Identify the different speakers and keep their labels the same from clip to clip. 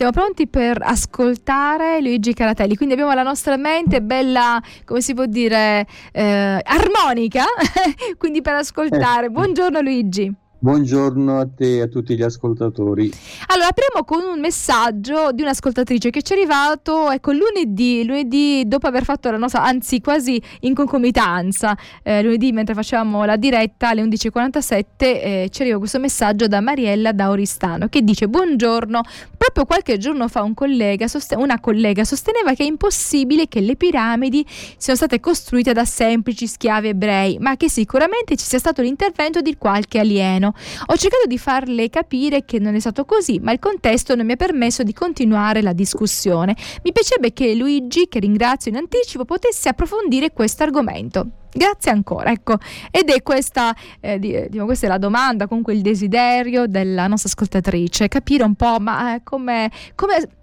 Speaker 1: siamo pronti per ascoltare Luigi Caratelli. Quindi abbiamo la nostra mente bella, come si può dire, eh, armonica, quindi per ascoltare. Eh. Buongiorno Luigi.
Speaker 2: Buongiorno a te e a tutti gli ascoltatori.
Speaker 1: Allora, apriamo con un messaggio di un'ascoltatrice che ci è arrivato ecco, lunedì, lunedì dopo aver fatto la nostra, anzi quasi in concomitanza, eh, lunedì mentre facevamo la diretta alle 11.47 eh, ci arriva questo messaggio da Mariella da Oristano che dice buongiorno, proprio qualche giorno fa un collega, una collega sosteneva che è impossibile che le piramidi siano state costruite da semplici schiavi ebrei, ma che sicuramente ci sia stato l'intervento di qualche alieno. Ho cercato di farle capire che non è stato così, ma il contesto non mi ha permesso di continuare la discussione. Mi piacerebbe che Luigi, che ringrazio in anticipo, potesse approfondire questo argomento. Grazie ancora, ecco, ed è questa, eh, diciamo, questa è la domanda, comunque il desiderio della nostra ascoltatrice, capire un po' ma eh, come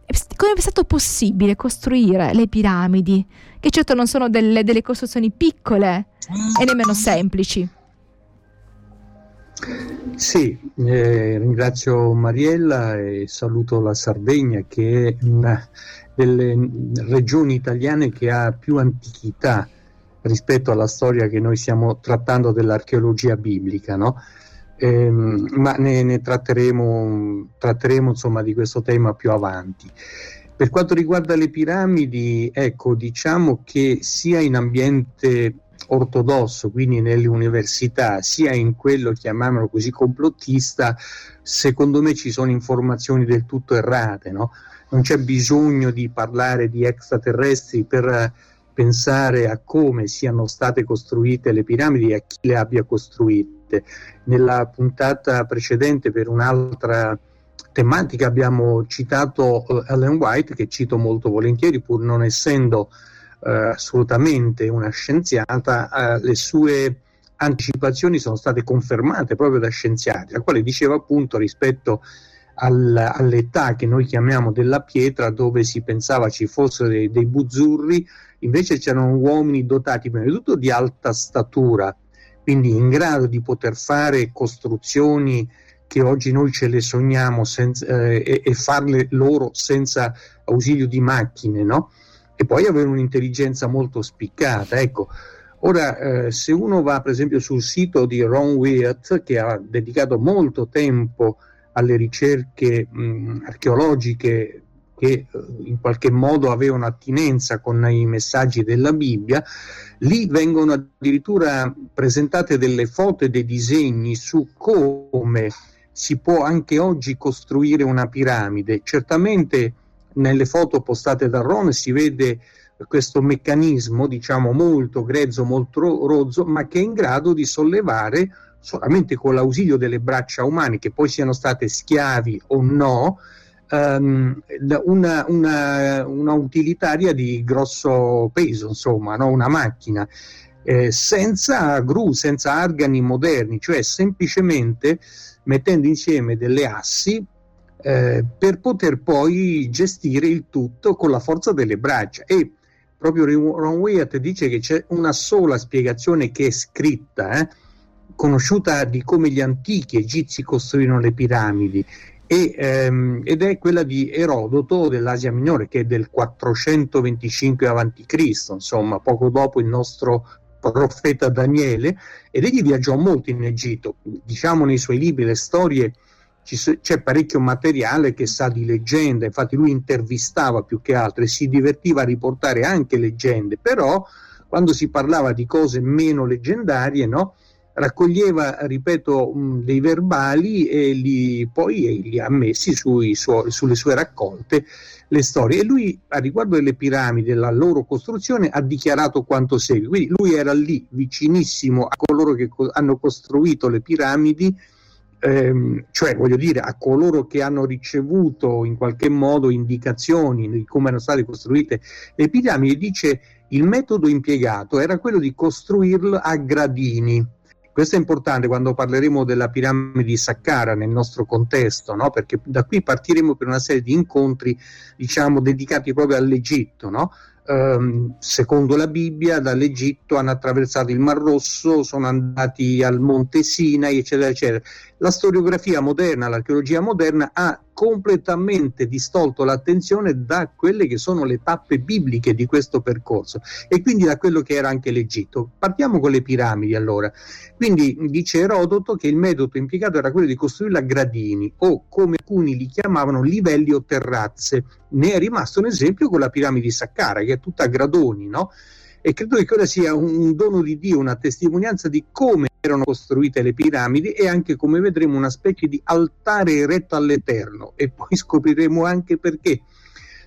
Speaker 1: è stato possibile costruire le piramidi, che certo non sono delle, delle costruzioni piccole e nemmeno semplici.
Speaker 2: Sì, eh, ringrazio Mariella e saluto la Sardegna che è una delle regioni italiane che ha più antichità rispetto alla storia che noi stiamo trattando dell'archeologia biblica, no? eh, ma ne, ne tratteremo, tratteremo insomma, di questo tema più avanti. Per quanto riguarda le piramidi, ecco, diciamo che sia in ambiente ortodosso, quindi nelle università, sia in quello, chiamiamolo così, complottista, secondo me ci sono informazioni del tutto errate. No? Non c'è bisogno di parlare di extraterrestri per pensare a come siano state costruite le piramidi e a chi le abbia costruite. Nella puntata precedente, per un'altra tematica, abbiamo citato uh, Ellen White, che cito molto volentieri, pur non essendo eh, assolutamente una scienziata, eh, le sue anticipazioni sono state confermate proprio da scienziati, la quale diceva appunto rispetto al, all'età che noi chiamiamo della pietra, dove si pensava ci fossero dei, dei buzzurri, invece c'erano uomini dotati prima di tutto di alta statura, quindi in grado di poter fare costruzioni che oggi noi ce le sogniamo senza, eh, e, e, farle loro senza ausilio di macchine, no? e poi avere un'intelligenza molto spiccata. Ecco, ora eh, se uno va per esempio sul sito di Ron Wyatt, che ha dedicato molto tempo alle ricerche mh, archeologiche che eh, in qualche modo avevano attinenza con i messaggi della Bibbia, lì vengono addirittura presentate delle foto e dei disegni su come si può anche oggi costruire una piramide. Certamente nelle foto postate da Ron si vede questo meccanismo, diciamo, molto grezzo, molto rozzo, ma che è in grado di sollevare solamente con l'ausilio delle braccia umane, che poi siano state schiavi o no, um, una, una, una, utilitaria di grosso peso, insomma, no? una macchina, eh, senza gru, senza argani moderni, cioè semplicemente mettendo insieme delle assi eh, per poter poi gestire il tutto con la forza delle braccia. E proprio Ron Wyatt dice che c'è una sola spiegazione che è scritta, eh, conosciuta di come gli antichi egizi costruirono le piramidi. E, ehm, ed è quella di Erodoto dell'Asia Minore che è del 425 a.C., insomma poco dopo il nostro profeta Daniele ed egli viaggiò molto in Egitto, diciamo nei suoi libri le storie c'è parecchio materiale che sa di leggende, infatti lui intervistava più che altro e si divertiva a riportare anche leggende, però quando si parlava di cose meno leggendarie, no? Raccoglieva, ripeto, dei verbali e li, poi li ha messi sui suoi, sulle sue raccolte le storie. E lui, a riguardo delle piramidi, della loro costruzione, ha dichiarato quanto segue. Quindi lui era lì, vicinissimo a coloro che co- hanno costruito le piramidi ehm, cioè voglio dire a coloro che hanno ricevuto in qualche modo indicazioni di come erano state costruite le piramidi, dice il metodo impiegato era quello di costruirle a gradini. Questo è importante quando parleremo della piramide di Saqqara nel nostro contesto, no? perché da qui partiremo per una serie di incontri diciamo, dedicati proprio all'Egitto. No? Ehm, secondo la Bibbia, dall'Egitto hanno attraversato il Mar Rosso, sono andati al Monte Sinai, eccetera, eccetera. La storiografia moderna, l'archeologia moderna ha completamente distolto l'attenzione da quelle che sono le tappe bibliche di questo percorso e quindi da quello che era anche l'Egitto. Partiamo con le piramidi allora. Quindi dice Erodoto che il metodo implicato era quello di costruirle a gradini o come alcuni li chiamavano livelli o terrazze. Ne è rimasto un esempio con la piramide di Saqqara che è tutta a gradoni, no? E credo che quello sia un dono di Dio, una testimonianza di come erano costruite le piramidi e anche come vedremo una specie di altare eretto all'Eterno e poi scopriremo anche perché.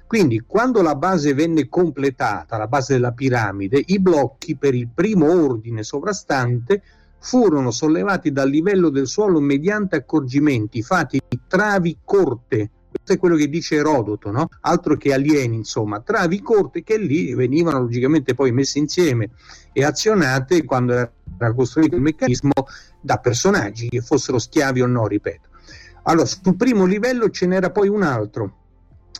Speaker 2: Quindi quando la base venne completata, la base della piramide, i blocchi per il primo ordine sovrastante furono sollevati dal livello del suolo mediante accorgimenti fatti di travi corte questo è quello che dice Erodoto, no? altro che alieni, insomma, travi corte che lì venivano logicamente poi messe insieme e azionate quando era costruito il meccanismo da personaggi, che fossero schiavi o no, ripeto. Allora, sul primo livello ce n'era poi un altro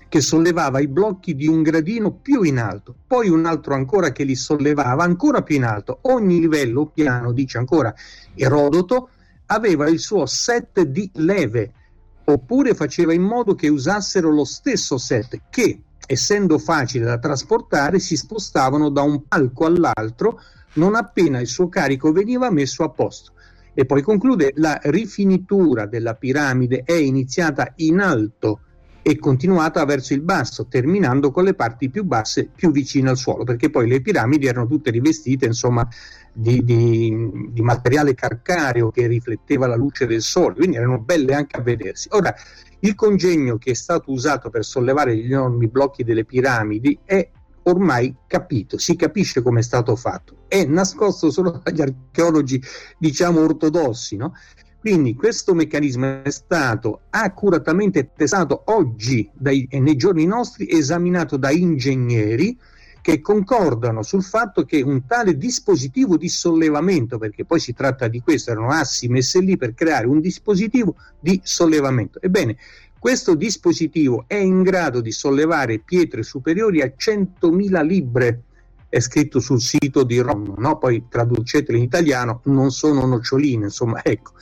Speaker 2: che sollevava i blocchi di un gradino più in alto, poi un altro ancora che li sollevava ancora più in alto. Ogni livello piano, dice ancora Erodoto, aveva il suo set di leve oppure faceva in modo che usassero lo stesso set che, essendo facile da trasportare, si spostavano da un palco all'altro non appena il suo carico veniva messo a posto. E poi conclude, la rifinitura della piramide è iniziata in alto e continuata verso il basso, terminando con le parti più basse più vicine al suolo, perché poi le piramidi erano tutte rivestite, insomma, di, di, di, materiale carcareo che rifletteva la luce del sole, quindi erano belle anche a vedersi. Ora, il congegno che è stato usato per sollevare gli enormi blocchi delle piramidi è ormai capito, si capisce come è stato fatto, è nascosto solo dagli archeologi, diciamo, ortodossi, no? Quindi questo meccanismo è stato accuratamente testato oggi, dai, nei giorni nostri, esaminato da ingegneri, che concordano sul fatto che un tale dispositivo di sollevamento, perché poi si tratta di questo, erano assi messe lì per creare un dispositivo di sollevamento. Ebbene, questo dispositivo è in grado di sollevare pietre superiori a 100.000 libbre, è scritto sul sito di Rom, no? poi traducetelo in italiano, non sono noccioline, insomma, ecco.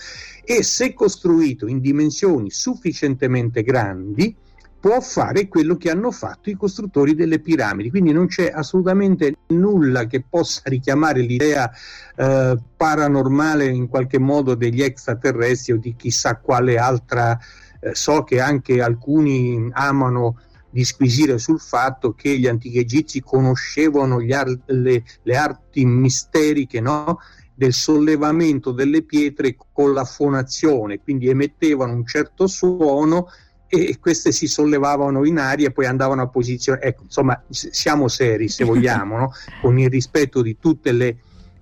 Speaker 2: E se costruito in dimensioni sufficientemente grandi, può fare quello che hanno fatto i costruttori delle piramidi. Quindi non c'è assolutamente nulla che possa richiamare l'idea eh, paranormale in qualche modo degli extraterrestri o di chissà quale altra. Eh, so che anche alcuni amano disquisire sul fatto che gli antichi egizi conoscevano ar- le, le, arti misteriche no? del sollevamento delle pietre con la fonazione, quindi emettevano un certo suono e queste si sollevavano in aria e poi andavano a posizione. Ecco, insomma, siamo seri se vogliamo, no? con il rispetto di tutte le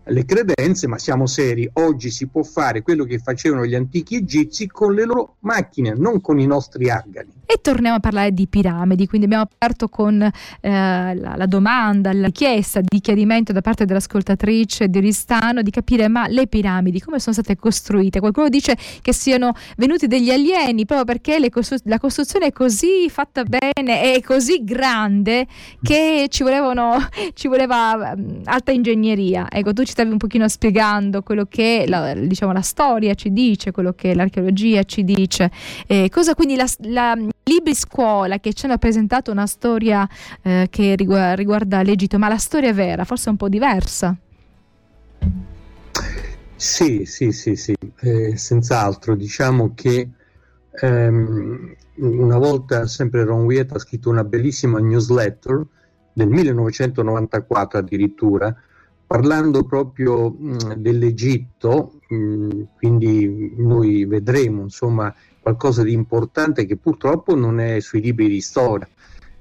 Speaker 2: le credenze, ma siamo seri, oggi si può fare quello che facevano gli antichi egizi con le loro macchine, non con i nostri argani.
Speaker 1: E torniamo a parlare di piramidi, quindi abbiamo aperto con eh, la, la, domanda, la richiesta di chiarimento da parte dell'ascoltatrice di Oristano di capire ma le piramidi come sono state costruite? Qualcuno dice che siano venuti degli alieni proprio perché costru- la costruzione è così fatta bene e così grande che ci, volevano, ci voleva um, alta ingegneria. Ecco, tu ci stavi un pochino spiegando quello che la, diciamo, la storia ci dice, quello che l'archeologia ci dice. Eh, cosa quindi la, la libri scuola che ci hanno presentato una storia eh, che riguarda, riguarda l'Egitto, ma la storia vera forse è un po' diversa.
Speaker 2: Sì, sì, sì, sì, eh, senz'altro. Diciamo che ehm, una volta sempre Ron Wiet ha scritto una bellissima newsletter del 1994 addirittura, parlando proprio mh, dell'Egitto, mh, quindi noi vedremo insomma qualcosa di importante che purtroppo non è sui libri di storia,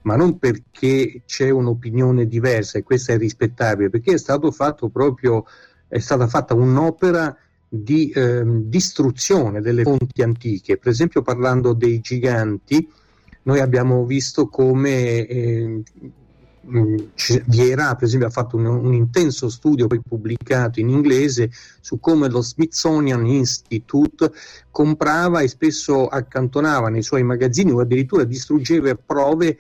Speaker 2: ma non perché c'è un'opinione diversa e questa è rispettabile, perché è stato fatto proprio, è stata fatta un'opera di eh, distruzione delle fonti antiche, per esempio parlando dei giganti, noi abbiamo visto come eh, Viera, per esempio, ha fatto un, un, intenso studio poi pubblicato in inglese su come lo Smithsonian Institute comprava e spesso accantonava nei suoi magazzini o addirittura distruggeva prove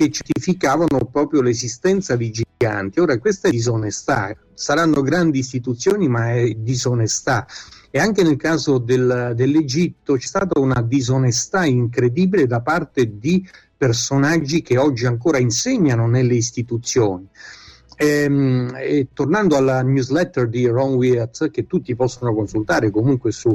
Speaker 2: che certificavano proprio l'esistenza di giganti. Ora, questa è disonestà, saranno grandi istituzioni, ma è disonestà. E anche nel caso del, dell'Egitto c'è stata una disonestà incredibile da parte di personaggi che oggi ancora insegnano nelle istituzioni. E, ehm, e, tornando alla newsletter di Ron Wyatt, che tutti possono consultare comunque su,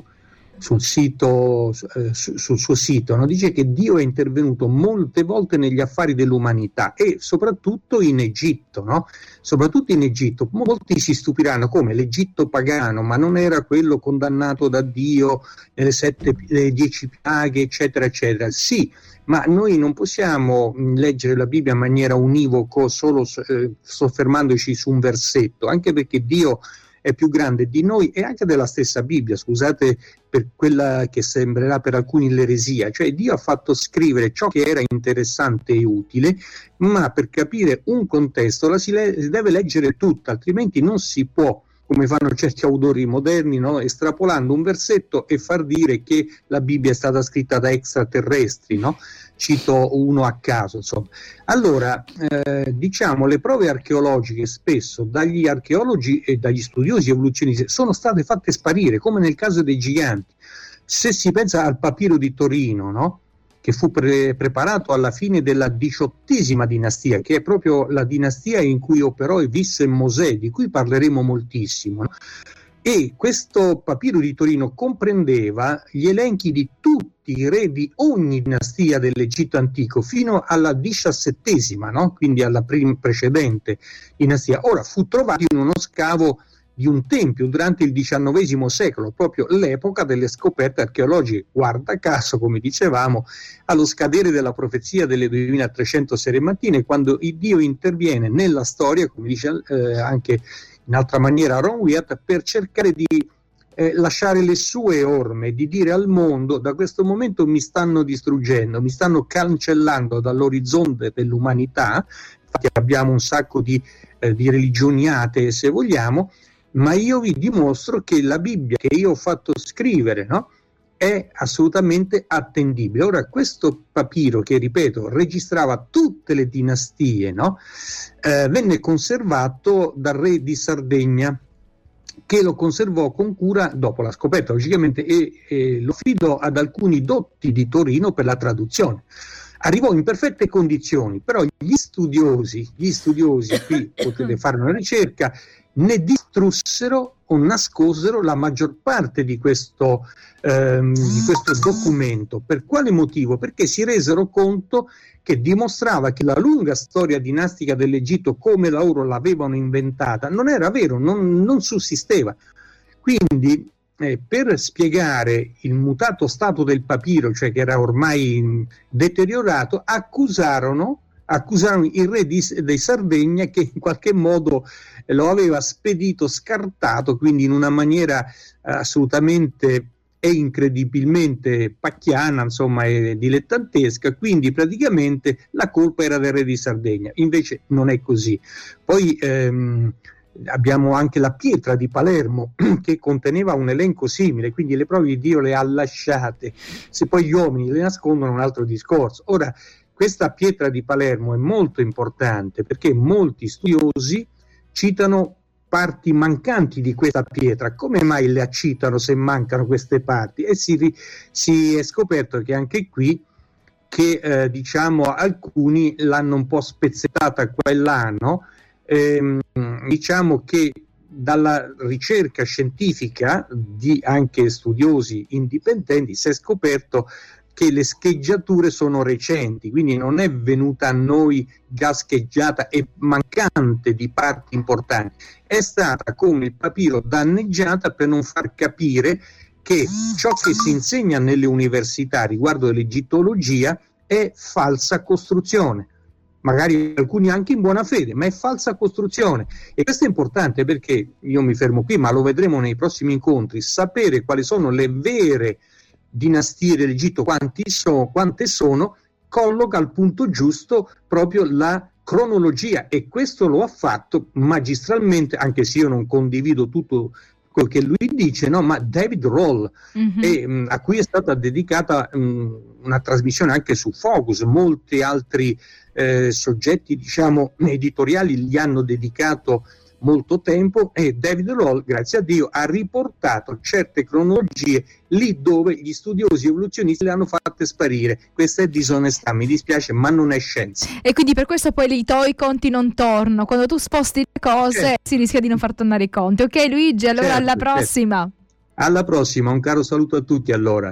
Speaker 2: sul, sito, eh, sul suo sito, no? dice che Dio è intervenuto molte volte negli affari dell'umanità e soprattutto in Egitto, no? soprattutto in Egitto. Molti si stupiranno come l'Egitto pagano, ma non era quello condannato da Dio nelle sette, le dieci piaghe, eccetera, eccetera. Sì, ma noi non possiamo leggere la Bibbia in maniera univoco solo eh, soffermandoci su un versetto, anche perché Dio è più grande di noi e anche della stessa Bibbia, scusate per quella che sembrerà per alcuni l'eresia, cioè Dio ha fatto scrivere ciò che era interessante e utile, ma per capire un contesto la si, le- si deve leggere tutta, altrimenti non si può come fanno certi autori moderni, no? estrapolando un versetto e far dire che la Bibbia è stata scritta da extraterrestri, no? cito uno a caso. Insomma. Allora, eh, diciamo, le prove archeologiche spesso dagli archeologi e dagli studiosi evoluzionisti sono state fatte sparire, come nel caso dei giganti. Se si pensa al papiro di Torino, no? Che fu pre- preparato alla fine della diciottesima dinastia, che è proprio la dinastia in cui operò e visse Mosè, di cui parleremo moltissimo. No? E questo papiro di Torino comprendeva gli elenchi di tutti i re di ogni dinastia dell'Egitto antico fino alla diciassettesima, no? quindi alla prim- precedente dinastia. Ora fu trovato in uno scavo di un tempio durante il XIX secolo, proprio l'epoca delle scoperte archeologiche. Guarda caso, come dicevamo, allo scadere della profezia delle 2300 sere mattine, quando il Dio interviene nella storia, come dice eh, anche in altra maniera Ron Wyatt, per cercare di eh, lasciare le sue orme, di dire al mondo da questo momento mi stanno distruggendo, mi stanno cancellando dall'orizzonte dell'umanità, infatti abbiamo un sacco di, eh, di religioni atee se vogliamo, ma io vi dimostro che la Bibbia che io ho fatto scrivere no, è assolutamente attendibile. Ora, questo papiro, che ripeto, registrava tutte le dinastie, no, eh, venne conservato dal re di Sardegna, che lo conservò con cura dopo la scoperta, logicamente, e, e lo affidò ad alcuni dotti di Torino per la traduzione arrivò in perfette condizioni, però gli studiosi, gli studiosi, qui potete fare una ricerca, ne distrussero o nascosero la maggior parte di questo, ehm, di questo documento. Per quale motivo? Perché si resero conto che dimostrava che la lunga storia dinastica dell'Egitto, come loro l'avevano inventata, non era vero, non, non sussisteva. Quindi, eh, per spiegare il mutato stato del papiro, cioè che era ormai deteriorato, accusarono accusarono il re di, dei Sardegna che in qualche modo lo aveva spedito scartato, quindi in una maniera assolutamente e incredibilmente pacchiana, insomma, e dilettantesca, quindi praticamente la colpa era del re di Sardegna. Invece non è così. Poi ehm, abbiamo anche la pietra di Palermo che conteneva un elenco simile, quindi le prove di Dio le ha lasciate. Se poi gli uomini le nascondono è un altro discorso. Ora, questa pietra di Palermo è molto importante perché molti studiosi citano parti mancanti di questa pietra. Come mai le citano se mancano queste parti? E si, si è scoperto che anche qui che eh, diciamo alcuni l'hanno un po' spezzettata qua e là, no? ehm, diciamo che dalla ricerca schientifica di anche studiosi indipendenti si è scoperto che le scheggiature sono recenti, quindi non è venuta a noi già scheggiata e mancante di parti importanti, è stata come il papiro danneggiata per non far capire che ciò che si insegna nelle università riguardo l'egittologia è falsa costruzione. Magari alcuni anche in buona fede, ma è falsa costruzione. E questo è importante perché io mi fermo qui, ma lo vedremo nei prossimi incontri. Sapere quali sono le vere dinastie dell'Egitto, so, quante sono, colloca al punto giusto proprio la cronologia e questo lo ha fatto magistralmente, anche se io non condivido tutto quel che lui dice, no? ma David Roll, mm-hmm. e, mh, a cui è stata dedicata mh, una trasmissione anche su Focus, molti altri eh, soggetti diciamo, editoriali gli hanno dedicato molto tempo e David Roll, grazie a Dio, ha riportato certe cronologie lì dove gli studiosi evoluzionisti le hanno fatte sparire. Questa è disonestà, mi dispiace, ma non è scienza.
Speaker 1: E quindi per questo poi i tuoi conti non tornano. Quando tu sposti le cose certo. si rischia di non far tornare i conti. Ok Luigi, allora certo, alla certo. prossima.
Speaker 2: Certo. Alla prossima, un caro saluto a tutti allora.